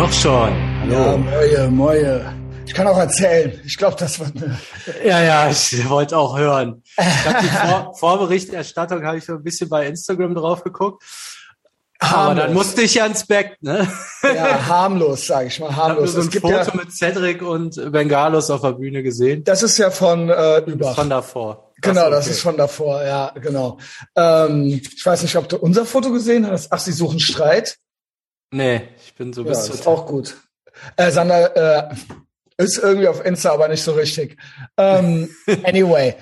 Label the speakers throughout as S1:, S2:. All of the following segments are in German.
S1: Doch schon.
S2: Hallo. Ja, moje, moje. Ich kann auch erzählen. Ich glaube, das wird eine.
S1: Ja, ja, ich wollte auch hören. Ich hab die Vor Vorberichterstattung habe ich so ein bisschen bei Instagram drauf geguckt. Aber dann musste ich ja ins Bett, ne?
S2: Ja, harmlos, sage ich mal, harmlos.
S1: Ich habe so ein Foto ja, mit Cedric und Bengalos auf der Bühne gesehen.
S2: Das ist ja von äh, über.
S1: Von davor.
S2: Genau, das ist von davor, ja, genau. Ähm, ich weiß nicht, ob du unser Foto gesehen hast. Ach, sie suchen Streit.
S1: Nee, ich bin so
S2: ja, bis ist auch gut. Äh, Sander äh, ist irgendwie auf Insta, aber nicht so richtig. Ähm, anyway.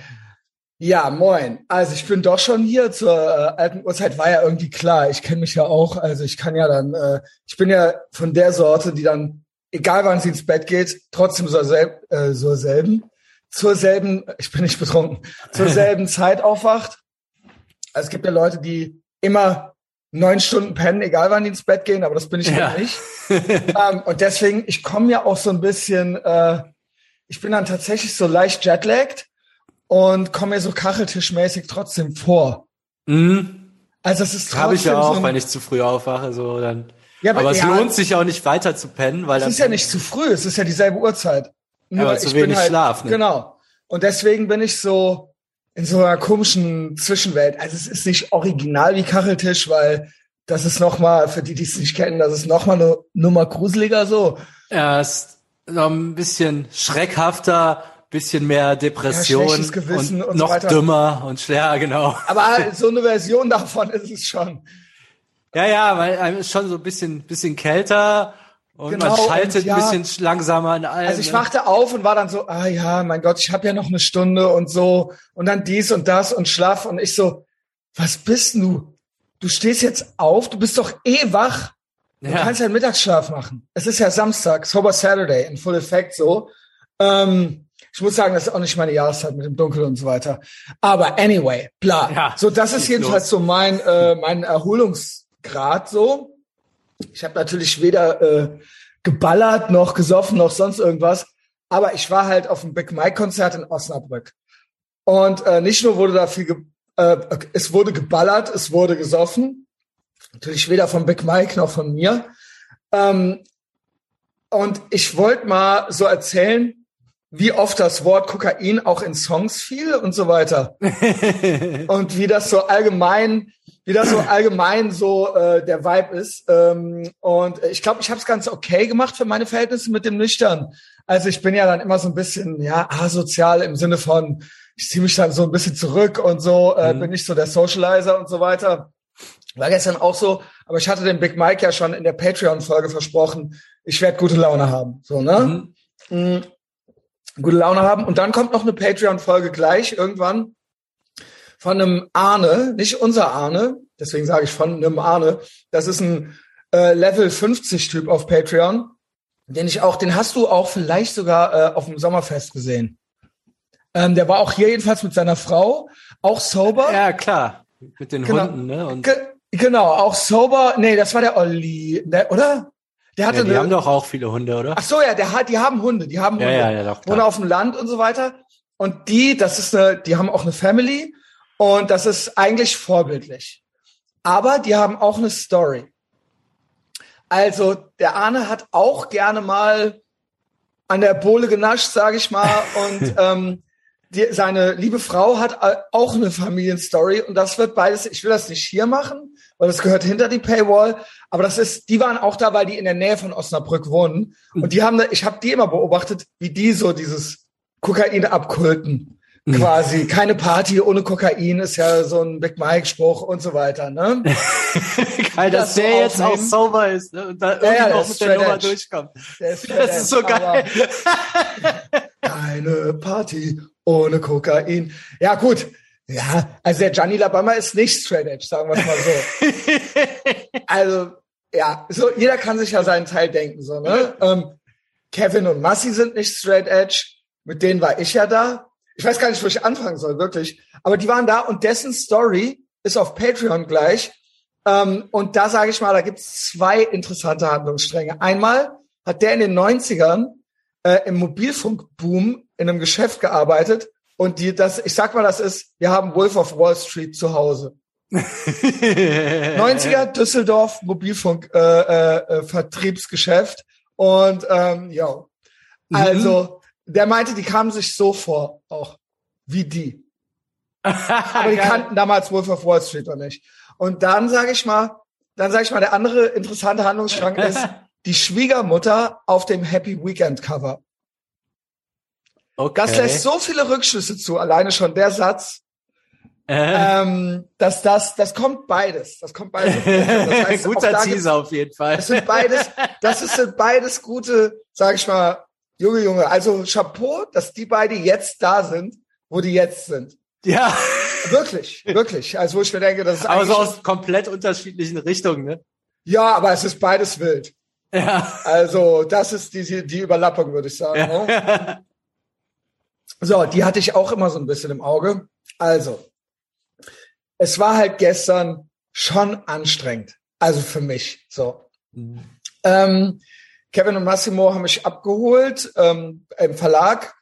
S2: Ja, moin. Also ich bin doch schon hier zur äh, alten Uhrzeit, war ja irgendwie klar. Ich kenne mich ja auch, also ich kann ja dann, äh, ich bin ja von der Sorte, die dann, egal wann sie ins Bett geht, trotzdem zur, selb, äh, zur selben, zur selben, ich bin nicht betrunken, zur selben Zeit aufwacht. Also es gibt ja Leute, die immer neun Stunden pennen, egal wann die ins Bett gehen, aber das bin ich ja. nicht. ähm, und deswegen, ich komme ja auch so ein bisschen, äh, ich bin dann tatsächlich so leicht jetlagged und komme mir so kacheltischmäßig trotzdem vor.
S1: Mhm.
S2: Also es ist
S1: trotzdem Habe ich ja auch, so wenn ich zu früh aufwache, so dann. Ja, aber, aber es ja, lohnt sich auch nicht weiter zu pennen, weil
S2: es ist ja nicht zu früh, es ist ja dieselbe Uhrzeit.
S1: Nur aber zu wenig halt, Schlaf.
S2: Ne? Genau. Und deswegen bin ich so, in so einer komischen Zwischenwelt. Also es ist nicht original wie Kacheltisch, weil das ist noch mal für die, die es nicht kennen, das ist noch mal eine Nummer gruseliger so.
S1: Ja, ist noch ein bisschen schreckhafter, bisschen mehr Depression
S2: ja, und,
S1: und, noch so dümmer und schwer, genau.
S2: Aber so eine Version davon ist es schon.
S1: Ja, ja, weil einem ist schon so ein bisschen, bisschen kälter und genau, man schaltet ja, ein bisschen langsamer in allem.
S2: Also ich ne? wachte auf und war dann so, ah ja, mein Gott, ich habe ja noch eine Stunde und so und dann dies und das und schlaf und ich so, was bist du? Du stehst jetzt auf, du bist doch eh wach. Du ja. kannst ja einen Mittagsschlaf machen. Es ist ja Samstag, Sober Saturday in Full Effect so. Ähm, ich muss sagen, das ist auch nicht meine Jahreszeit mit dem Dunkel und so weiter. Aber anyway, bla. Ja, so, das ist jedenfalls los. so mein, äh, mein Erholungsgrad so. Ich habe natürlich weder äh, geballert noch gesoffen noch sonst irgendwas, aber ich war halt auf dem Big Mike Konzert in Osnabrück. Und äh, nicht nur wurde da viel, äh, es wurde geballert, es wurde gesoffen. Natürlich weder von Big Mike noch von mir. Ähm, und ich wollte mal so erzählen, wie oft das Wort Kokain auch in Songs fiel und so weiter. und wie das so allgemein wie das so allgemein so äh, der Vibe ist. Ähm, und ich glaube, ich habe es ganz okay gemacht für meine Verhältnisse mit dem Nüchtern. Also ich bin ja dann immer so ein bisschen ja asozial im Sinne von, ich ziehe mich dann so ein bisschen zurück und so, äh, mhm. bin nicht so der Socializer und so weiter. War gestern auch so, aber ich hatte dem Big Mike ja schon in der Patreon-Folge versprochen, ich werde gute Laune haben. So, ne? Mhm. Mhm. Gute Laune haben. Und dann kommt noch eine Patreon-Folge gleich irgendwann von einem Arne, nicht unser Arne, deswegen sage ich von einem Arne. Das ist ein äh, Level 50 Typ auf Patreon, den ich auch, den hast du auch vielleicht sogar äh, auf dem Sommerfest gesehen. Ähm, der war auch hier jedenfalls mit seiner Frau, auch sober.
S1: Ja, klar. Mit den genau. Hunden, ne?
S2: Und Ge genau, auch sober. Nee, das war der Olli, der, oder?
S1: Der hatte ja, die eine, haben doch auch viele Hunde, oder?
S2: Ach so, ja, der hat, die haben Hunde, die haben Hunde. Ja, ja, ja, doch, Wohnen auf dem Land und so weiter. Und die, das ist eine, die haben auch eine Family und das ist eigentlich vorbildlich. Aber die haben auch eine Story. Also der Arne hat auch gerne mal an der Bohle genascht, sage ich mal. Und ähm, die, seine liebe Frau hat auch eine Familienstory. Und das wird beides, ich will das nicht hier machen, weil das gehört hinter die Paywall. Aber das ist, die waren auch da, weil die in der Nähe von Osnabrück wohnen. Und die haben, ich habe die immer beobachtet, wie die so dieses Kokain abkulten. Mhm. quasi keine Party ohne Kokain ist ja so ein Big Mike Spruch und so weiter, ne?
S1: geil, dass das der so jetzt auch sauber ist ne? und da ja, irgendwie ja, noch mit der Nummer edge. durchkommt. das ist so geil.
S2: keine Party ohne Kokain. Ja, gut. Ja, also der Gianni Labama ist nicht straight edge, sagen wir es mal so. also, ja, so, jeder kann sich ja seinen Teil denken, so, ne? Ähm, Kevin und Massi sind nicht straight edge. Mit denen war ich ja da ich weiß gar nicht, wo ich anfangen soll, wirklich. Aber die waren da und dessen Story ist auf Patreon gleich. Ähm, und da sage ich mal, da gibt es zwei interessante Handlungsstränge. Einmal hat der in den 90ern äh, im Mobilfunkboom in einem Geschäft gearbeitet und die, das, ich sag mal, das ist, wir haben Wolf of Wall Street zu Hause. 90er Düsseldorf Mobilfunk äh, äh, äh, Vertriebsgeschäft und ähm, ja, also mhm. der meinte, die kamen sich so vor, auch wie die. Aber die kannten damals Wolf of Wall Street noch nicht. Und dann sage ich mal, dann sage ich mal, der andere interessante Handlungsstrang ist die Schwiegermutter auf dem Happy Weekend Cover. Okay. Das lässt so viele Rückschlüsse zu, alleine schon der Satz, äh. ähm, dass das, das kommt beides. Das kommt beides. Das
S1: heißt, Guter Teaser auf jeden Fall.
S2: Das sind beides, das ist, beides gute, sag ich mal, Junge, Junge. Also Chapeau, dass die beide jetzt da sind, wo die jetzt sind.
S1: Ja.
S2: Wirklich, wirklich. Also wo ich mir denke, das ist
S1: Aber so aus komplett unterschiedlichen Richtungen, ne?
S2: Ja, aber es ist beides wild. Ja. Also das ist die, die Überlappung, würde ich sagen. Ja. Ne? So, die hatte ich auch immer so ein bisschen im Auge. Also, es war halt gestern schon anstrengend. Also für mich. So. Mhm. Ähm, Kevin und Massimo haben mich abgeholt ähm, im Verlag.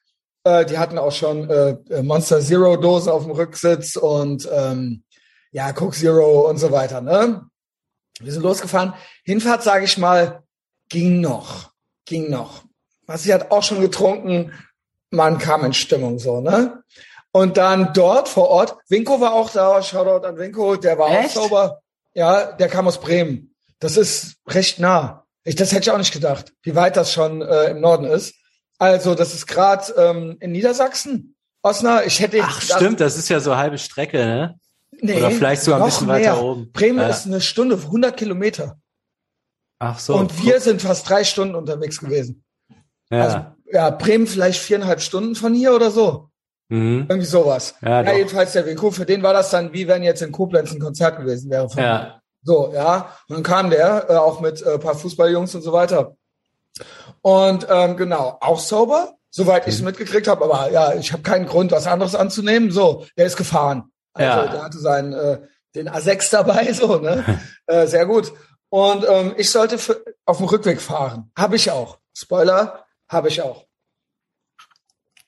S2: Äh, die hatten auch schon äh, Monster Zero Dosen auf dem Rücksitz und ähm, ja, Coke Zero und so weiter. Ne? Wir sind losgefahren. Hinfahrt, sage ich mal, ging noch. Ging noch. Massi hat auch schon getrunken. Man kam in Stimmung so, ne? Und dann dort vor Ort, Winko war auch da, Shoutout an Winko, der war Echt? auch sauber. Ja, der kam aus Bremen. Das ist recht nah. Ich, das hätte ich auch nicht gedacht, wie weit das schon äh, im Norden ist. Also, das ist gerade ähm, in Niedersachsen. Osnabrück, ich hätte.
S1: Ach, stimmt, das ist ja so halbe Strecke, ne? Nee, Oder vielleicht sogar ein bisschen mehr. weiter oben.
S2: Bremen ja. ist eine Stunde, 100 Kilometer.
S1: Ach so.
S2: Und wir sind fast drei Stunden unterwegs gewesen. Ja. Also, ja, Bremen vielleicht viereinhalb Stunden von hier oder so. Mhm. Irgendwie sowas. Ja, ja jedenfalls der WQ, für den war das dann, wie wenn jetzt in Koblenz ein Konzert gewesen wäre. ja. So, ja. Und dann kam der, äh, auch mit äh, paar Fußballjungs und so weiter. Und ähm, genau, auch sober, soweit mhm. ich es mitgekriegt habe, aber ja, ich habe keinen Grund, was anderes anzunehmen. So, der ist gefahren. Also ja. der hatte seinen äh, den A6 dabei, so, ne? äh, sehr gut. Und ähm, ich sollte für, auf dem Rückweg fahren. Habe ich auch. Spoiler, habe ich auch.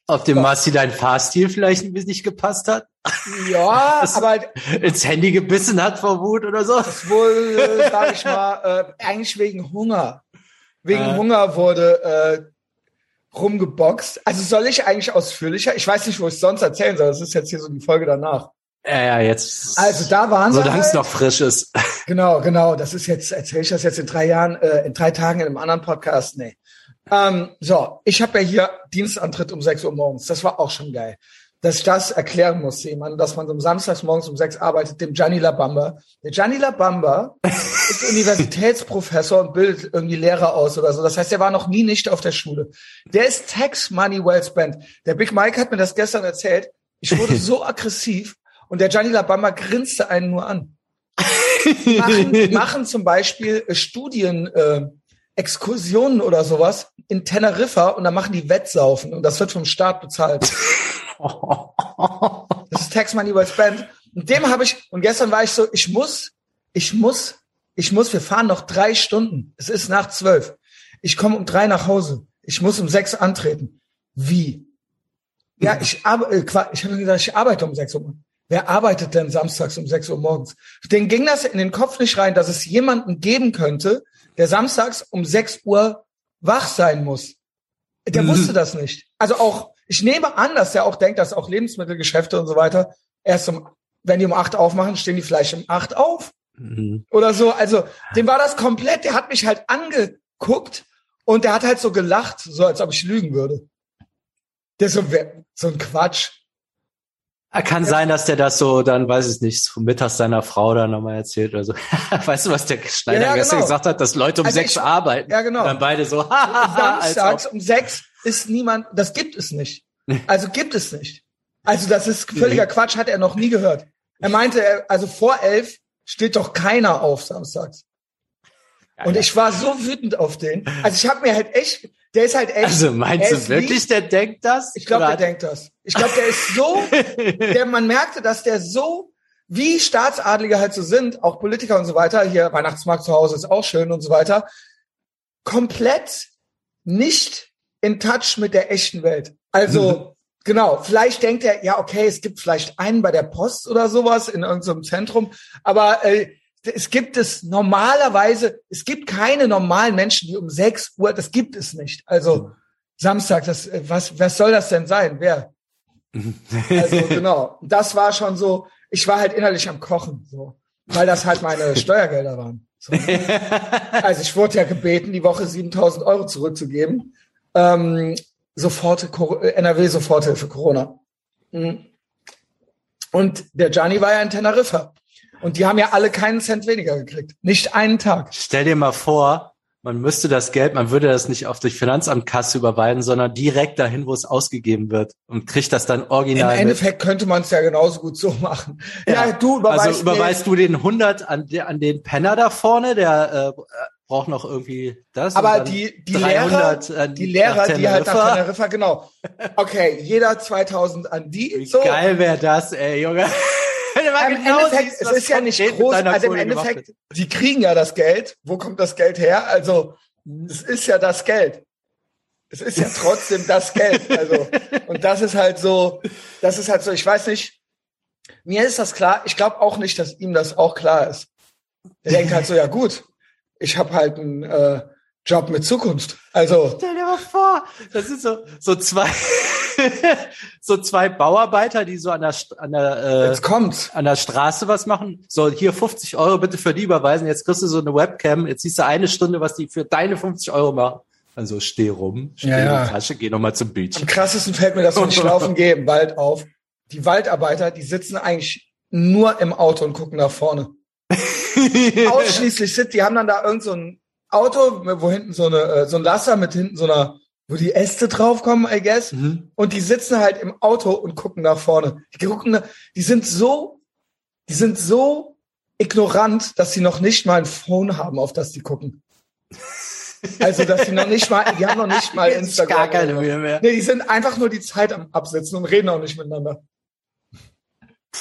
S1: Auf dem Massi dein Fahrstil vielleicht ein bisschen nicht gepasst hat?
S2: Ja, das aber
S1: ins Handy gebissen hat vor Wut oder so?
S2: Das wohl, äh, sag ich mal, äh, eigentlich wegen Hunger. Wegen äh. Hunger wurde äh, rumgeboxt. Also soll ich eigentlich ausführlicher? Ich weiß nicht, wo ich sonst erzählen soll. Das ist jetzt hier so die Folge danach.
S1: Ja, ja, jetzt.
S2: Also da waren
S1: sie. Solange es halt. noch frisch ist.
S2: Genau, genau. Das ist jetzt, erzähle ich das jetzt in drei Jahren, äh, in drei Tagen in einem anderen Podcast? Nee. Ähm, so, ich habe ja hier Dienstantritt um 6 Uhr morgens. Das war auch schon geil. Dass ich das erklären muss jemand, dass man so samstags morgens um 6 arbeitet, dem Gianni Labamba. Der Gianni Labamba ist Universitätsprofessor und bildet irgendwie Lehrer aus oder so. Das heißt, er war noch nie nicht auf der Schule. Der ist Tax Money Well Spent. Der Big Mike hat mir das gestern erzählt. Ich wurde so aggressiv und der Gianni Labamba grinste einen nur an. Machen, machen zum Beispiel äh, Studien, äh, Exkursionen oder sowas in Teneriffa und dann machen die Wettsaufen und das wird vom Staat bezahlt. das ist Tax Money well spent. Und dem habe ich, und gestern war ich so, ich muss, ich muss, ich muss, wir fahren noch drei Stunden. Es ist nach zwölf. Ich komme um drei nach Hause. Ich muss um sechs antreten. Wie? Ja, ich, arbeite, äh, ich habe gesagt, ich arbeite um sechs Uhr. Wer arbeitet denn samstags um sechs Uhr morgens? Den ging das in den Kopf nicht rein, dass es jemanden geben könnte, der samstags um 6 Uhr wach sein muss. Der mhm. wusste das nicht. Also auch, ich nehme an, dass der auch denkt, dass auch Lebensmittelgeschäfte und so weiter erst um, wenn die um 8 aufmachen, stehen die vielleicht um 8 auf. Mhm. Oder so. Also, dem war das komplett, der hat mich halt angeguckt und der hat halt so gelacht, so als ob ich lügen würde. Der so, so ein Quatsch.
S1: Ah, kann sein, dass der das so dann, weiß ich nicht, mittags seiner Frau dann nochmal erzählt oder so. weißt du, was der Schneider ja, ja, gestern genau. gesagt hat, dass Leute um also sechs ich, arbeiten?
S2: Ja, genau.
S1: Dann beide so,
S2: Samstags um sechs ist niemand, das gibt es nicht. Also gibt es nicht. Also das ist völliger Quatsch, hat er noch nie gehört. Er meinte, also vor elf steht doch keiner auf samstags. Und ich war so wütend auf den. Also ich habe mir halt echt, der ist halt echt.
S1: Also meinst du wirklich, der denkt das?
S2: Ich glaube, der denkt das. Ich glaube, der ist so, der, man merkte, dass der so, wie Staatsadlige halt so sind, auch Politiker und so weiter, hier Weihnachtsmarkt zu Hause ist auch schön und so weiter, komplett nicht in Touch mit der echten Welt. Also. Genau, vielleicht denkt er, ja, okay, es gibt vielleicht einen bei der Post oder sowas in irgendeinem Zentrum, aber äh, es gibt es normalerweise, es gibt keine normalen Menschen, die um 6 Uhr, das gibt es nicht. Also Samstag, das, was, was soll das denn sein? Wer? also genau, das war schon so, ich war halt innerlich am Kochen, so, weil das halt meine Steuergelder waren. So. Also ich wurde ja gebeten, die Woche 7000 Euro zurückzugeben. Ähm, sofort, NRW Soforthilfe Corona. Mhm. Und der Gianni war ja in Teneriffa. Und die haben ja alle keinen Cent weniger gekriegt. Nicht einen Tag.
S1: Stell dir mal vor, man müsste das Geld, man würde das nicht auf durch Finanzamtkasse überweisen, sondern direkt dahin, wo es ausgegeben wird und kriegt das dann original.
S2: Im Endeffekt mit. könnte man es ja genauso gut so machen. Ja, ja du
S1: überweist Also überweist du den 100 an, an den Penner da vorne, der äh, braucht noch irgendwie das.
S2: Aber die, die Lehrer, die Lehrer, die halt nach Teneriffa, genau. Okay, jeder 2000 an die.
S1: Wie so. geil wäre das, ey, Junge.
S2: Im genau Endeffekt, siehst, es ist ja nicht groß, also im Endeffekt, die kriegen ja das Geld. Wo kommt das Geld her? Also, es ist ja das Geld. Es ist ja trotzdem das Geld. Also, und das ist halt so, das ist halt so, ich weiß nicht, mir ist das klar, ich glaube auch nicht, dass ihm das auch klar ist. Er denkt halt so, ja gut, ich habe halt einen äh, Job mit Zukunft. Also
S1: stell dir mal vor, das sind so so zwei so zwei Bauarbeiter, die so an der an der
S2: äh,
S1: an der Straße was machen. So hier 50 Euro bitte für die überweisen. Jetzt kriegst du so eine Webcam. Jetzt siehst du eine Stunde, was die für deine 50 Euro machen. Also steh rum, steh ja, in die Tasche, geh nochmal zum Beach.
S2: Am krassesten fällt mir das, wenn ich laufen gehe im Wald auf. Die Waldarbeiter, die sitzen eigentlich nur im Auto und gucken nach vorne. ausschließlich sind. Die haben dann da irgend so ein Auto, wo hinten so eine äh, so ein Lasser mit hinten so einer, wo die Äste draufkommen, I guess. Mhm. Und die sitzen halt im Auto und gucken nach vorne. Die gucken, die sind so, die sind so ignorant, dass sie noch nicht mal ein Phone haben, auf das die gucken. Also, dass sie noch nicht mal, die haben noch nicht mal Instagram.
S1: Gar keine Mühe mehr.
S2: Nee, die sind einfach nur die Zeit am Absitzen und reden auch nicht miteinander.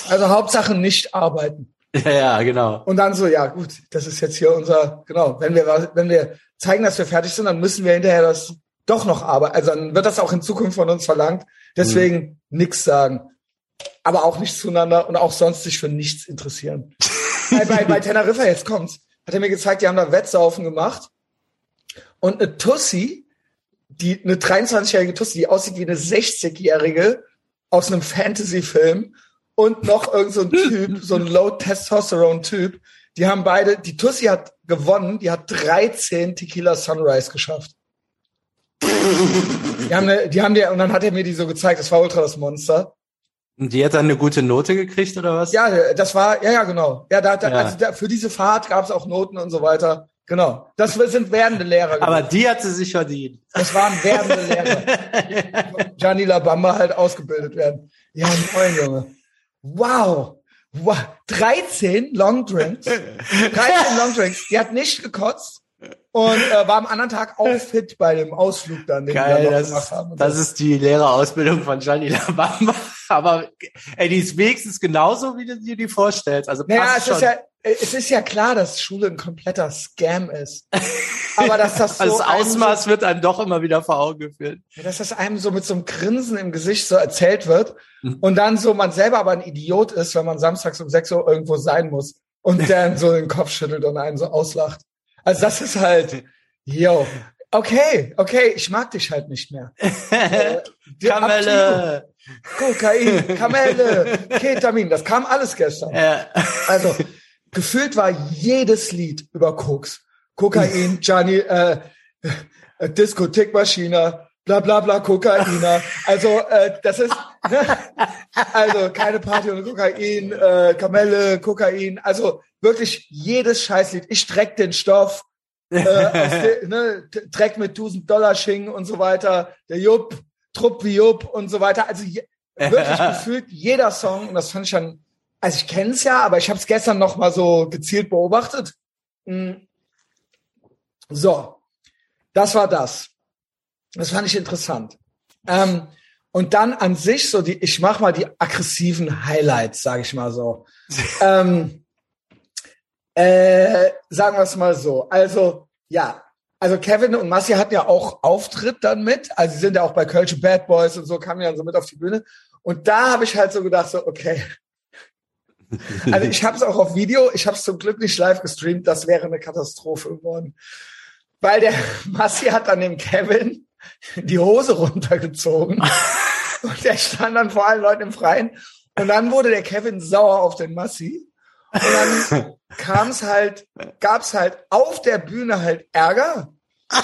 S2: Also Hauptsache nicht arbeiten.
S1: Ja, ja, genau.
S2: Und dann so, ja gut, das ist jetzt hier unser, genau, wenn wir, wenn wir zeigen, dass wir fertig sind, dann müssen wir hinterher das doch noch arbeiten. Also dann wird das auch in Zukunft von uns verlangt. Deswegen mhm. nichts sagen. Aber auch nichts zueinander und auch sonst sich für nichts interessieren. bei, bei, bei Teneriffa, jetzt kommt's, hat er mir gezeigt, die haben da Wettsaufen gemacht. Und eine Tussi, die, eine 23-jährige Tussi, die aussieht wie eine 60-jährige aus einem Fantasy-Film und noch irgend so ein Typ, so ein Low-Testosterone-Typ. Die haben beide, die Tussi hat gewonnen, die hat 13 Tequila Sunrise geschafft. Die haben, eine, die haben die, und dann hat er mir die so gezeigt, das war ultra das Monster.
S1: Und die hat dann eine gute Note gekriegt oder was?
S2: Ja, das war, ja, ja, genau. Ja, da, da, ja. Also da, für diese Fahrt gab es auch Noten und so weiter. Genau. Das sind werdende Lehrer.
S1: Gewesen. Aber die hat sie sich verdient.
S2: Das waren werdende Lehrer. Gianni Labamba halt ausgebildet werden. Ja, moin, Junge. Wow. wow. 13 Long Drinks. 13 Long Drinks. Die hat nicht gekotzt und äh, war am anderen Tag auch fit bei dem Ausflug dann,
S1: den Geil, wir das, gemacht haben. Das so. ist die Lehrerausbildung von Gianni Labamba. Aber ey, die ist wenigstens genauso, wie du dir die vorstellst. Also
S2: naja, es schon. ist ja, es ist ja klar, dass Schule ein kompletter Scam ist. Aber dass das so.
S1: Also das Ausmaß so, wird einem doch immer wieder vor Augen geführt.
S2: Dass das einem so mit so einem Grinsen im Gesicht so erzählt wird mhm. und dann so man selber aber ein Idiot ist, wenn man samstags um 6 Uhr irgendwo sein muss und dann so den Kopf schüttelt und einen so auslacht. Also das ist halt, yo, okay, okay, ich mag dich halt nicht mehr.
S1: äh, Kamelle.
S2: Kokain, Kamelle, Ketamin, das kam alles gestern. Ja. Also gefühlt war jedes Lied über Koks. Kokain, Gianni, äh, äh, Diskothekmaschine, bla bla bla, Kokainer. Also äh, das ist? also keine Party ohne Kokain, äh, Kamelle, Kokain. Also wirklich jedes Scheißlied. Ich dreck den Stoff, äh, de, ne, Dreck mit 1000 Dollar Schingen und so weiter. Der Jupp, Trupp wie Jupp und so weiter. Also je, wirklich gefühlt jeder Song und das fand ich dann also ich kenne es ja, aber ich habe es gestern noch mal so gezielt beobachtet. Hm. So, das war das. Das fand ich interessant. Ähm, und dann an sich so die, ich mach mal die aggressiven Highlights, sage ich mal so. ähm, äh, sagen wir es mal so. Also ja, also Kevin und Massi hatten ja auch Auftritt dann mit. Also sie sind ja auch bei Kölsche Bad Boys und so, kamen ja so mit auf die Bühne. Und da habe ich halt so gedacht, so, okay. Also ich habe es auch auf Video, ich habe es zum Glück nicht live gestreamt, das wäre eine Katastrophe geworden. Weil der Massi hat dann dem Kevin die Hose runtergezogen. und der stand dann vor allen Leuten im Freien. Und dann wurde der Kevin sauer auf den Massi. Und dann kam es halt, gab es halt auf der Bühne halt Ärger.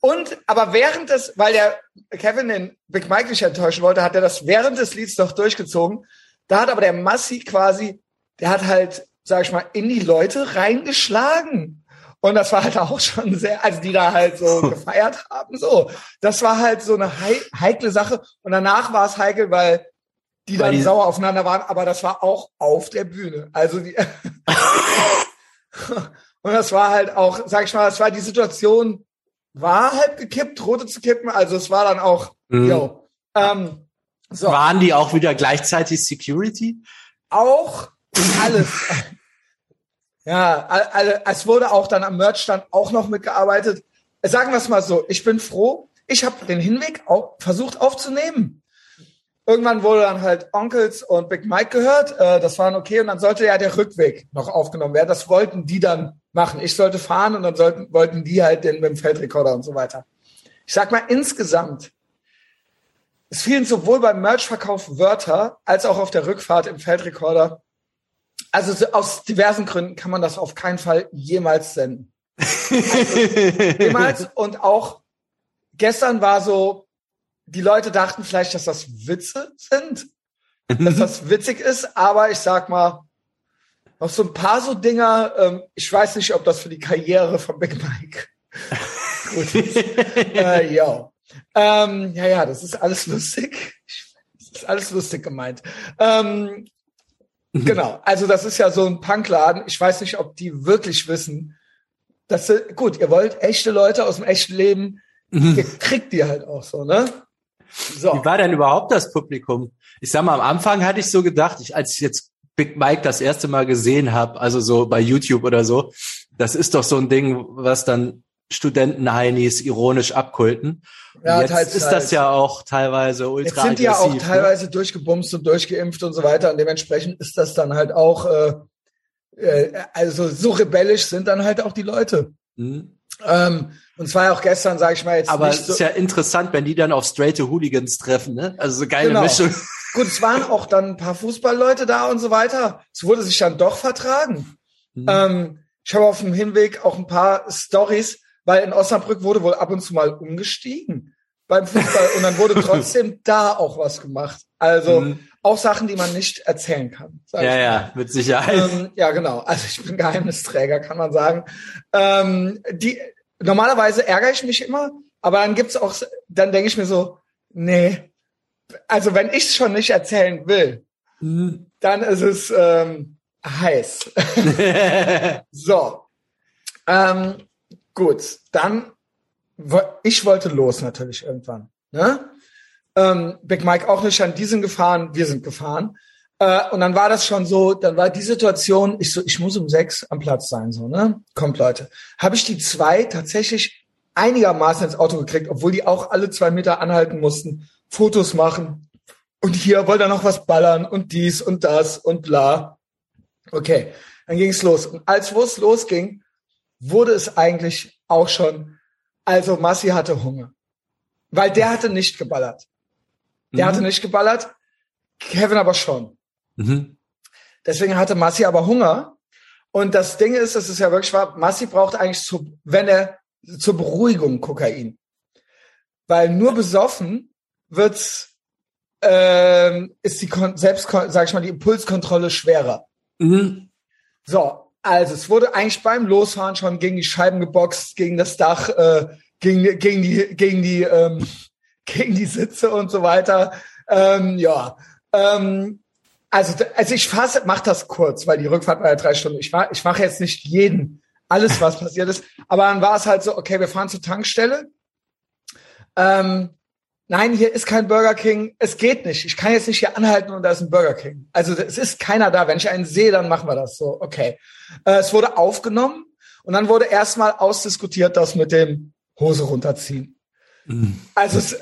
S2: Und aber während des, weil der Kevin den Big Mike nicht enttäuschen wollte, hat er das während des Lieds doch durchgezogen. Da hat aber der Massi quasi, der hat halt, sag ich mal, in die Leute reingeschlagen. Und das war halt auch schon sehr, also die da halt so gefeiert haben, so. Das war halt so eine heikle Sache. Und danach war es heikel, weil die dann die sauer aufeinander waren, aber das war auch auf der Bühne. Also die und das war halt auch, sag ich mal, das war die Situation, war halb gekippt, drohte zu kippen, also es war dann auch, mhm. yo, ähm,
S1: so. Waren die auch wieder gleichzeitig Security?
S2: Auch alles. ja, also, es wurde auch dann am Merchstand auch noch mitgearbeitet. Sagen wir es mal so, ich bin froh, ich habe den Hinweg auch versucht aufzunehmen irgendwann wurde dann halt Onkels und Big Mike gehört. Äh, das waren okay. Und dann sollte ja der Rückweg noch aufgenommen werden. Das wollten die dann machen. Ich sollte fahren und dann sollten, wollten die halt den mit dem Feldrekorder und so weiter. Ich sag mal insgesamt, es fielen sowohl beim Merchverkauf Wörter als auch auf der Rückfahrt im Feldrekorder. Also aus diversen Gründen kann man das auf keinen Fall jemals senden. Also, jemals und auch gestern war so die Leute dachten vielleicht, dass das Witze sind, dass das witzig ist, aber ich sag mal, noch so ein paar so Dinger, ähm, ich weiß nicht, ob das für die Karriere von Big Mike gut ist. äh, ja. Ähm, ja, ja, das ist alles lustig. Das ist alles lustig gemeint. Ähm, genau, also das ist ja so ein Punkladen. Ich weiß nicht, ob die wirklich wissen, dass sie, gut, ihr wollt echte Leute aus dem echten Leben, ihr kriegt die halt auch so, ne?
S1: So. Wie war denn überhaupt das Publikum? Ich sag mal, am Anfang hatte ich so gedacht, ich, als ich jetzt Big Mike das erste Mal gesehen habe, also so bei YouTube oder so, das ist doch so ein Ding, was dann Studenten-Heinis ironisch abkulten. Ja, jetzt teils, ist das ja auch teilweise ultra Jetzt
S2: sind die ja auch ne? teilweise durchgebumst und durchgeimpft und so weiter und dementsprechend ist das dann halt auch, äh, äh, also so rebellisch sind dann halt auch die Leute. Mhm. Ähm, und zwar auch gestern, sage ich mal jetzt.
S1: Aber es ist ja interessant, wenn die dann auf straighte Hooligans treffen, ne? Also so geile genau. Mischung.
S2: Gut, es waren auch dann ein paar Fußballleute da und so weiter. Es wurde sich dann doch vertragen. Mhm. Ähm, ich habe auf dem Hinweg auch ein paar Stories, weil in Osnabrück wurde wohl ab und zu mal umgestiegen beim Fußball und dann wurde trotzdem da auch was gemacht. Also mhm. auch Sachen, die man nicht erzählen kann.
S1: Ja, ja, mit Sicherheit.
S2: Ähm, ja, genau. Also ich bin Geheimnisträger, kann man sagen. Ähm, die, normalerweise ärgere ich mich immer, aber dann gibt's auch, dann denke ich mir so, nee, also wenn ich es schon nicht erzählen will, mhm. dann ist es ähm, heiß. so. Ähm, gut, dann ich wollte los natürlich irgendwann. Ne? Ähm, Big Mike auch nicht an diesen gefahren, wir sind gefahren. Äh, und dann war das schon so, dann war die Situation, ich so, ich muss um sechs am Platz sein, so, ne? Kommt Leute. Habe ich die zwei tatsächlich einigermaßen ins Auto gekriegt, obwohl die auch alle zwei Meter anhalten mussten, Fotos machen. Und hier wollte er noch was ballern und dies und das und bla. Okay, dann ging es los. Und als wo es losging, wurde es eigentlich auch schon, also Massi hatte Hunger. Weil der hatte nicht geballert. Der mhm. hatte nicht geballert, Kevin aber schon. Mhm. Deswegen hatte Massi aber Hunger. Und das Ding ist, es ist ja wirklich wahr, Massi braucht eigentlich, zu, wenn er zur Beruhigung Kokain. Weil nur besoffen wird's, ähm, ist die Kon selbst, sag ich mal, die Impulskontrolle schwerer. Mhm. So, also es wurde eigentlich beim Losfahren schon gegen die Scheiben geboxt, gegen das Dach, äh, gegen, gegen die, gegen die, ähm, gegen die Sitze und so weiter. Ähm, ja, ähm, also, also ich fasse, mach das kurz, weil die Rückfahrt war ja drei Stunden. Ich, war, ich mache jetzt nicht jeden, alles, was passiert ist. Aber dann war es halt so, okay, wir fahren zur Tankstelle. Ähm, nein, hier ist kein Burger King. Es geht nicht. Ich kann jetzt nicht hier anhalten und da ist ein Burger King. Also es ist keiner da. Wenn ich einen sehe, dann machen wir das so. Okay. Äh, es wurde aufgenommen Und dann wurde erstmal ausdiskutiert, das mit dem Hose runterziehen. Mhm. Also es,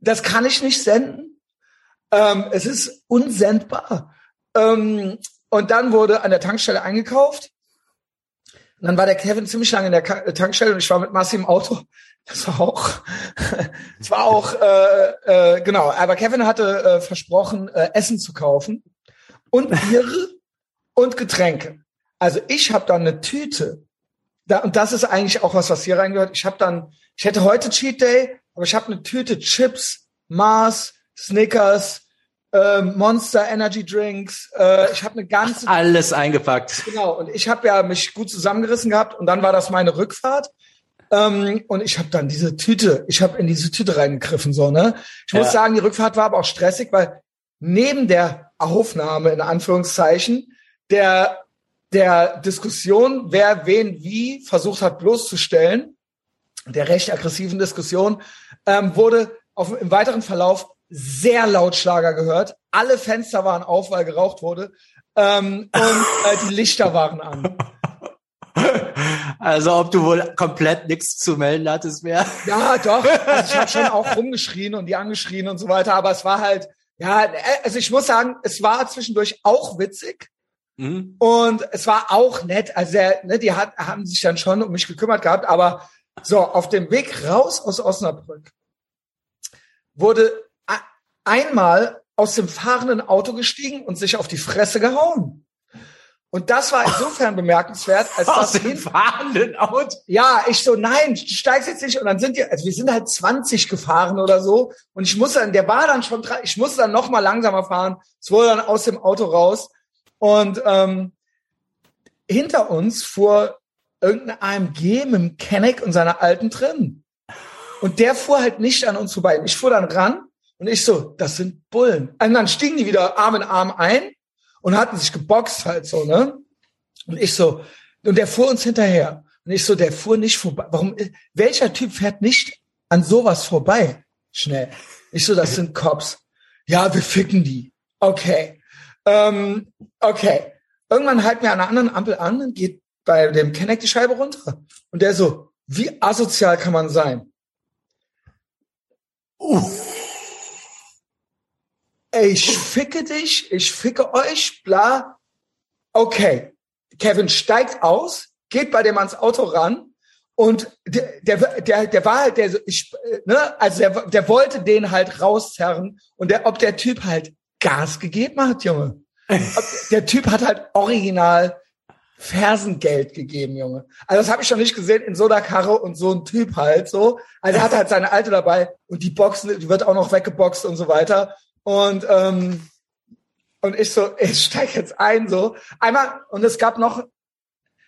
S2: das kann ich nicht senden. Ähm, es ist unsendbar. Ähm, und dann wurde an der Tankstelle eingekauft. Und dann war der Kevin ziemlich lange in der Tankstelle und ich war mit Massi im Auto. Das war auch, das war auch, äh, äh, genau. Aber Kevin hatte äh, versprochen, äh, Essen zu kaufen und Bier und Getränke. Also ich habe dann eine Tüte. Da, und das ist eigentlich auch was, was hier reingehört. Ich habe dann, ich hätte heute Cheat Day, aber ich habe eine Tüte Chips, Mars, Snickers, äh, Monster Energy Drinks. Äh, ich habe eine ganze
S1: alles eingepackt.
S2: Genau. Und ich habe ja mich gut zusammengerissen gehabt und dann war das meine Rückfahrt. Ähm, und ich habe dann diese Tüte, ich habe in diese Tüte reingegriffen so ne. Ich ja. muss sagen, die Rückfahrt war aber auch stressig, weil neben der Aufnahme in Anführungszeichen der der Diskussion, wer wen wie versucht hat bloßzustellen, der recht aggressiven Diskussion, ähm, wurde auf, im weiteren Verlauf sehr laut Schlager gehört. Alle Fenster waren auf, weil geraucht wurde. Ähm, und äh, die Lichter waren an.
S1: Also ob du wohl komplett nichts zu melden hattest mehr.
S2: Ja, doch. Also ich habe schon auch rumgeschrien und die angeschrien und so weiter, aber es war halt, ja, also ich muss sagen, es war zwischendurch auch witzig. Mhm. Und es war auch nett. Also der, ne, die hat, haben sich dann schon um mich gekümmert gehabt, aber so, auf dem Weg raus aus Osnabrück wurde einmal aus dem fahrenden Auto gestiegen und sich auf die Fresse gehauen. Und das war insofern bemerkenswert, als
S1: Aus das dem fahrenden Auto.
S2: Ja, ich so, nein, du steigst jetzt nicht. Und dann sind die, also wir sind halt 20 gefahren oder so. Und ich musste dann, der war dann schon, ich musste dann noch mal langsamer fahren. Es wurde dann aus dem Auto raus. Und ähm, hinter uns fuhr irgendein AMG mit dem Kenneck und seiner alten drin. Und der fuhr halt nicht an uns vorbei. Ich fuhr dann ran und ich so, das sind Bullen. Und dann stiegen die wieder Arm in Arm ein und hatten sich geboxt halt so, ne? Und ich so, und der fuhr uns hinterher. Und ich so, der fuhr nicht vorbei. Warum, welcher Typ fährt nicht an sowas vorbei? Schnell. Ich so, das sind Cops. Ja, wir ficken die. Okay. Ähm, okay. Irgendwann halten wir an einer anderen Ampel an und geht bei dem Kenneck die Scheibe runter. Und der so, wie asozial kann man sein? Uh. Ich ficke dich, ich ficke euch, bla. Okay. Kevin steigt aus, geht bei dem ans Auto ran und der, der, der, der war halt, der, ich, ne, also der, der wollte den halt rauszerren und der, ob der Typ halt Gas gegeben hat, Junge. der Typ hat halt original Fersengeld gegeben, Junge. Also das habe ich schon nicht gesehen in so einer Karre und so ein Typ halt so. Also er hat halt seine Alte dabei und die Boxen, die wird auch noch weggeboxt und so weiter. Und ähm, und ich so, ich steig jetzt ein so. Einmal und es gab noch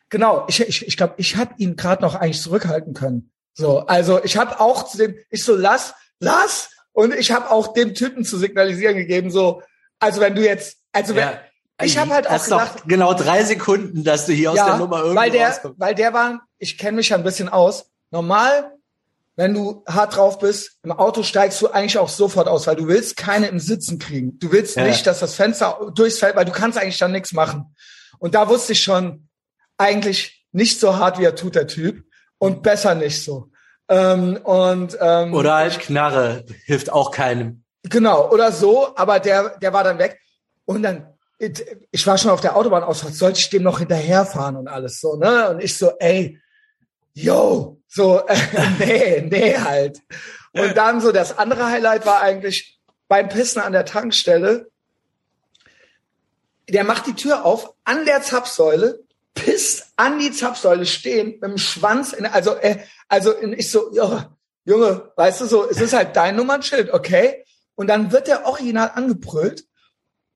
S2: genau, ich ich ich glaube, ich habe ihn gerade noch eigentlich zurückhalten können. So, also ich habe auch zu dem ich so lass, lass und ich habe auch dem Typen zu signalisieren gegeben so, also wenn du jetzt also wenn, ich habe halt auch
S1: Hast gedacht, doch genau drei Sekunden, dass du hier aus der Nummer irgendwie
S2: weil der, rauskommst. Weil der war, ich kenne mich ja ein bisschen aus. Normal, wenn du hart drauf bist, im Auto steigst du eigentlich auch sofort aus, weil du willst keine im Sitzen kriegen. Du willst ja. nicht, dass das Fenster durchs Feld, weil du kannst eigentlich dann nichts machen. Und da wusste ich schon, eigentlich nicht so hart, wie er tut, der Typ. Und besser nicht so. Ähm, und, ähm,
S1: oder halt Knarre, hilft auch keinem.
S2: Genau, oder so, aber der, der war dann weg. Und dann ich war schon auf der Autobahn aus, sollte ich dem noch hinterherfahren und alles so, ne? Und ich so, ey, yo, so, äh, nee, nee halt. Und dann so, das andere Highlight war eigentlich beim Pissen an der Tankstelle. Der macht die Tür auf, an der Zapfsäule, pisst an die Zapfsäule stehen, mit dem Schwanz in, also, äh, also in, ich so, ja, Junge, weißt du so, es ist halt dein Nummernschild, okay? Und dann wird der original angebrüllt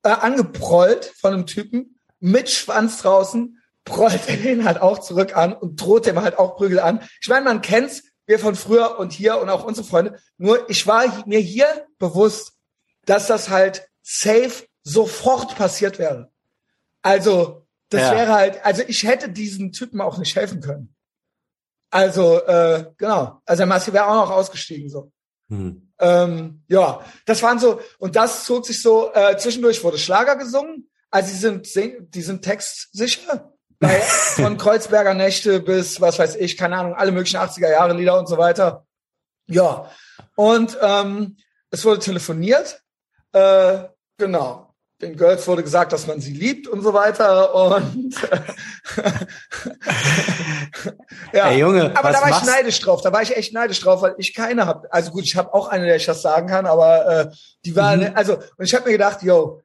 S2: äh, angeprollt von einem Typen mit Schwanz draußen, prollt er den halt auch zurück an und droht dem halt auch Prügel an. Ich meine, man kennt's, wir von früher und hier und auch unsere Freunde. Nur ich war mir hier bewusst, dass das halt safe sofort passiert wäre. Also, das ja. wäre halt, also ich hätte diesen Typen auch nicht helfen können. Also, äh, genau. Also der Massi wäre auch noch ausgestiegen so. Hm. Ähm, ja, das waren so, und das zog sich so, äh, zwischendurch wurde Schlager gesungen, also die sind, die sind textsicher. Bei, von Kreuzberger Nächte bis, was weiß ich, keine Ahnung, alle möglichen 80er Jahre Lieder und so weiter. Ja. Und ähm, es wurde telefoniert. Äh, genau. Den Girls wurde gesagt, dass man sie liebt und so weiter. Und ja,
S1: Ey, Junge,
S2: aber da war
S1: machst?
S2: ich neidisch drauf. Da war ich echt neidisch drauf, weil ich keine habe. Also gut, ich habe auch eine, der ich das sagen kann, aber äh, die waren,
S1: Mhm.
S2: also und ich habe mir gedacht, yo,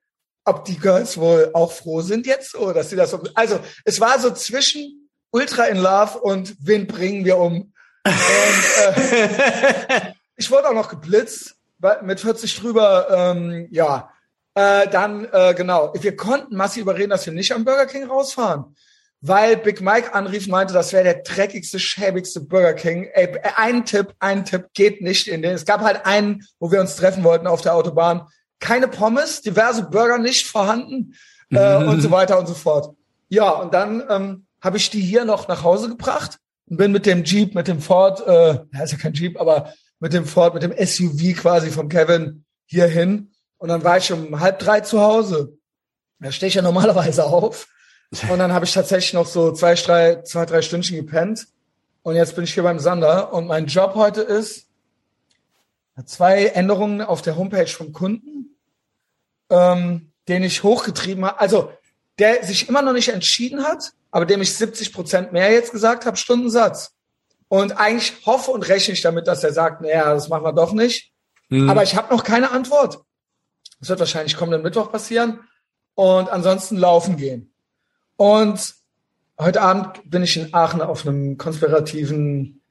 S2: ob die Girls wohl auch froh sind jetzt so, dass sie das so. Also es war so zwischen Ultra in Love und wen bringen wir um. Und, äh, ich wurde auch noch geblitzt mit 40 drüber. Ähm, ja, äh, dann äh, genau. Wir konnten Massi überreden, dass wir nicht am Burger King rausfahren, weil Big Mike anrief, meinte, das wäre der dreckigste, schäbigste Burger King. Ey, ein Tipp, ein Tipp geht nicht in den. Es gab halt einen, wo wir uns treffen wollten auf der Autobahn. Keine Pommes, diverse Burger nicht vorhanden äh, und so weiter und so fort. Ja, und dann ähm, habe ich die hier noch nach Hause gebracht und bin mit dem Jeep, mit dem Ford, äh, ja, ist ja kein Jeep, aber mit dem Ford, mit dem SUV quasi vom Kevin hier hin. Und dann war ich um halb drei zu Hause. Da stehe ich ja normalerweise auf. Und dann habe ich tatsächlich noch so zwei, drei, zwei, drei Stündchen gepennt. Und jetzt bin ich hier beim Sander. Und mein Job heute ist zwei Änderungen auf der Homepage vom Kunden, ähm, den ich hochgetrieben habe. Also der sich immer noch nicht entschieden hat, aber dem ich 70 Prozent mehr jetzt gesagt habe, Stundensatz. Und eigentlich hoffe und rechne ich damit, dass er sagt, naja, das machen wir doch nicht.
S1: Hm.
S2: Aber ich habe noch keine Antwort. Das wird wahrscheinlich kommenden Mittwoch passieren. Und ansonsten laufen gehen. Und heute Abend bin ich in Aachen auf einem konspirativen,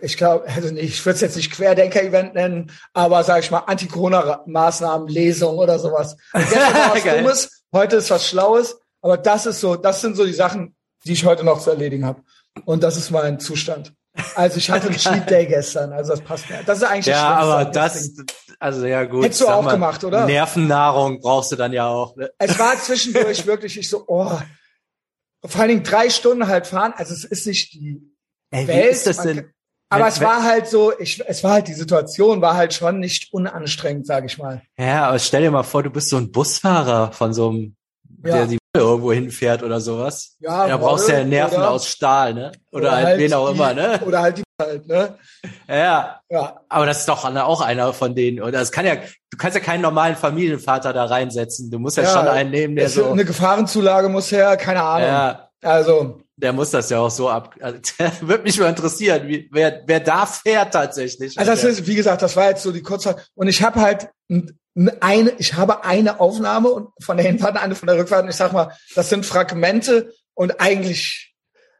S2: ich glaube, also ich würde es jetzt nicht Querdenker-Event nennen, aber sage ich mal Anti-Corona-Maßnahmen, Lesung oder sowas. Gestern war was. Dummes, heute ist was Schlaues, aber das ist so, das sind so die Sachen, die ich heute noch zu erledigen habe. Und das ist mein Zustand. Also ich hatte einen Cheat Day gestern, also das passt mir. Das ist eigentlich
S1: ja, aber das, also ja gut.
S2: Hättest du auch
S1: mal,
S2: gemacht, oder?
S1: Nervennahrung brauchst du dann ja auch. Ne?
S2: Es war zwischendurch wirklich, ich so, oh, vor allen Dingen drei Stunden halt fahren, also es ist nicht die
S1: Ey, wie
S2: Welt.
S1: ist das denn?
S2: Aber es war halt so, ich, es war halt die Situation, war halt schon nicht unanstrengend, sage ich mal.
S1: Ja, aber stell dir mal vor, du bist so ein Busfahrer von so einem,
S2: Ja.
S1: der die irgendwo hinfährt oder sowas.
S2: Ja,
S1: da brauchst du ja Nerven
S2: oder-
S1: aus Stahl, ne? Oder, halt, wen auch
S2: die,
S1: immer, ne?
S2: Oder halt die halt, ne?
S1: Ja,
S2: Ja.
S1: aber das ist doch auch einer von denen. Oder es kann ja, du kannst ja keinen normalen Familienvater da reinsetzen. Du musst ja,
S2: Ja,
S1: schon einen nehmen, der so,
S2: Eine Gefahrenzulage muss her, keine Ahnung.
S1: ja,
S2: Also,
S1: der muss das ja auch so ab. Also, Würde mich mal interessieren, wie, wer, wer da fährt tatsächlich.
S2: also das ist, wie gesagt, das war jetzt so die Kurzzeit. Und ich habe halt eine, ich habe eine Aufnahme und von der Hinfahrt, eine von der Rückfahrt. Und ich sag mal, das sind Fragmente und eigentlich,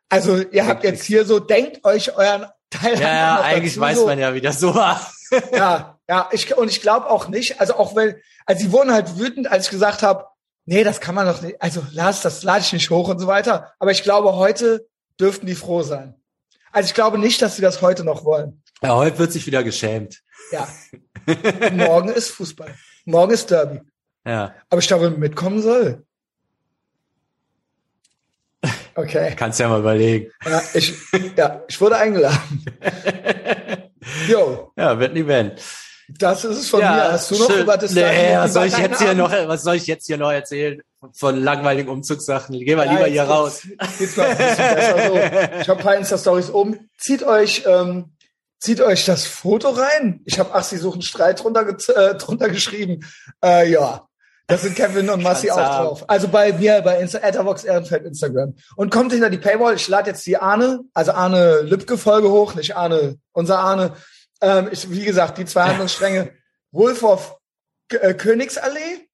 S2: also ihr habt jetzt hier so, denkt euch euren Teil
S1: ja, ja, eigentlich weiß
S2: so.
S1: man ja, wie das so war.
S2: Ja, ja, ich, und ich glaube auch nicht, also auch wenn, also sie wurden halt wütend, als ich gesagt habe, nee, das kann man doch nicht, also lass, das lade ich nicht hoch und so weiter. Aber ich glaube, heute dürften die froh sein. Also ich glaube nicht, dass sie das heute noch wollen.
S1: Ja, heute wird sich wieder geschämt.
S2: Ja. Morgen ist Fußball. Morgen ist Derby.
S1: Ja,
S2: Aber ich glaube, mitkommen soll. Okay.
S1: kannst ja mal überlegen.
S2: Ja, ich, ja, ich wurde eingeladen. Jo,
S1: Ja, wird ein Event.
S2: Das ist es von mir. Hast du noch
S1: schön.
S2: über das
S1: nee, was soll ich jetzt hier noch, was soll ich jetzt hier noch erzählen von langweiligen Umzugssachen? Geh mal
S2: Ja,
S1: lieber hier raus.
S2: Geht's, mal ein bisschen besser so. Ich habe ein paar Insta-Stories oben. Zieht euch, ähm, zieht euch das Foto rein. Ich habe ach, sie suchen Streit drunter, äh, drunter geschrieben. Äh, ja, da sind Kevin und Massi auch
S1: haben.
S2: drauf. Also bei mir, bei Insta, Etherbox Ehrenfeld Instagram. Und kommt hinter die Paywall. Ich lade jetzt die Arne, also Arne Lübcke-Folge hoch, nicht Arne, unser Arne. Ähm, ich, wie gesagt, die zwei Handlungsstränge. Wolf of K äh, Königsallee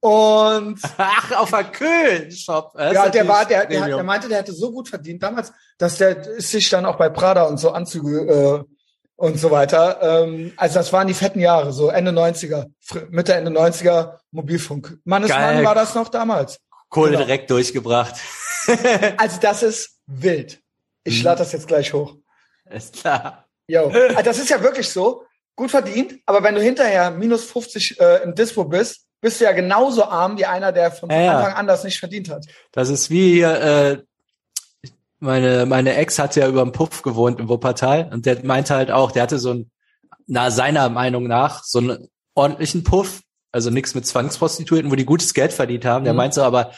S2: und
S1: Ach, auf der Köln-Shop. Das
S2: ja, der war, der, der, der meinte, der hätte so gut verdient damals, dass der sich dann auch bei Prada und so Anzüge äh, und so weiter. Ähm, also das waren die fetten Jahre, so Ende 90er, fr- Mitte, Ende 90er Mobilfunk. Mannesmann
S1: Geil.
S2: war das noch damals.
S1: Kohle
S2: genau.
S1: direkt durchgebracht.
S2: Also das ist wild. Ich
S1: Mhm.
S2: lade das jetzt gleich hoch.
S1: Ist klar.
S2: Yo. Also das ist ja wirklich so, gut verdient, aber wenn du hinterher minus 50 äh, im Dispo bist, bist du ja genauso arm wie einer, der von
S1: Ja.
S2: Anfang an das nicht verdient hat.
S1: Das ist wie hier, äh, meine, meine Ex hat ja über dem Puff gewohnt im Wuppertal und der meinte halt auch, der hatte so ein, na, seiner Meinung nach, so einen ordentlichen Puff, also nichts mit Zwangsprostituierten, wo die gutes Geld verdient haben. Der
S2: Mhm.
S1: meinte so, aber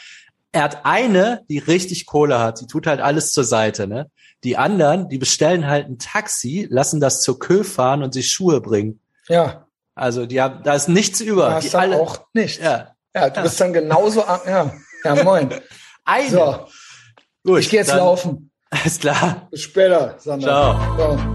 S1: er hat eine, die richtig Kohle hat, die tut halt alles zur Seite, ne? Die anderen, die bestellen halt ein Taxi, lassen das zur Kö fahren und sich Schuhe bringen.
S2: Ja.
S1: Also die haben, da ist nichts über.
S2: Du hast
S1: die
S2: dann
S1: alle,
S2: auch nicht.
S1: ja.
S2: Ja, du bist dann genauso, ja, ja, moin.
S1: Eine.
S2: So,
S1: Gut,
S2: ich gehe jetzt laufen.
S1: Alles klar.
S2: Bis später, Sandra.
S1: Ciao.
S2: Ciao.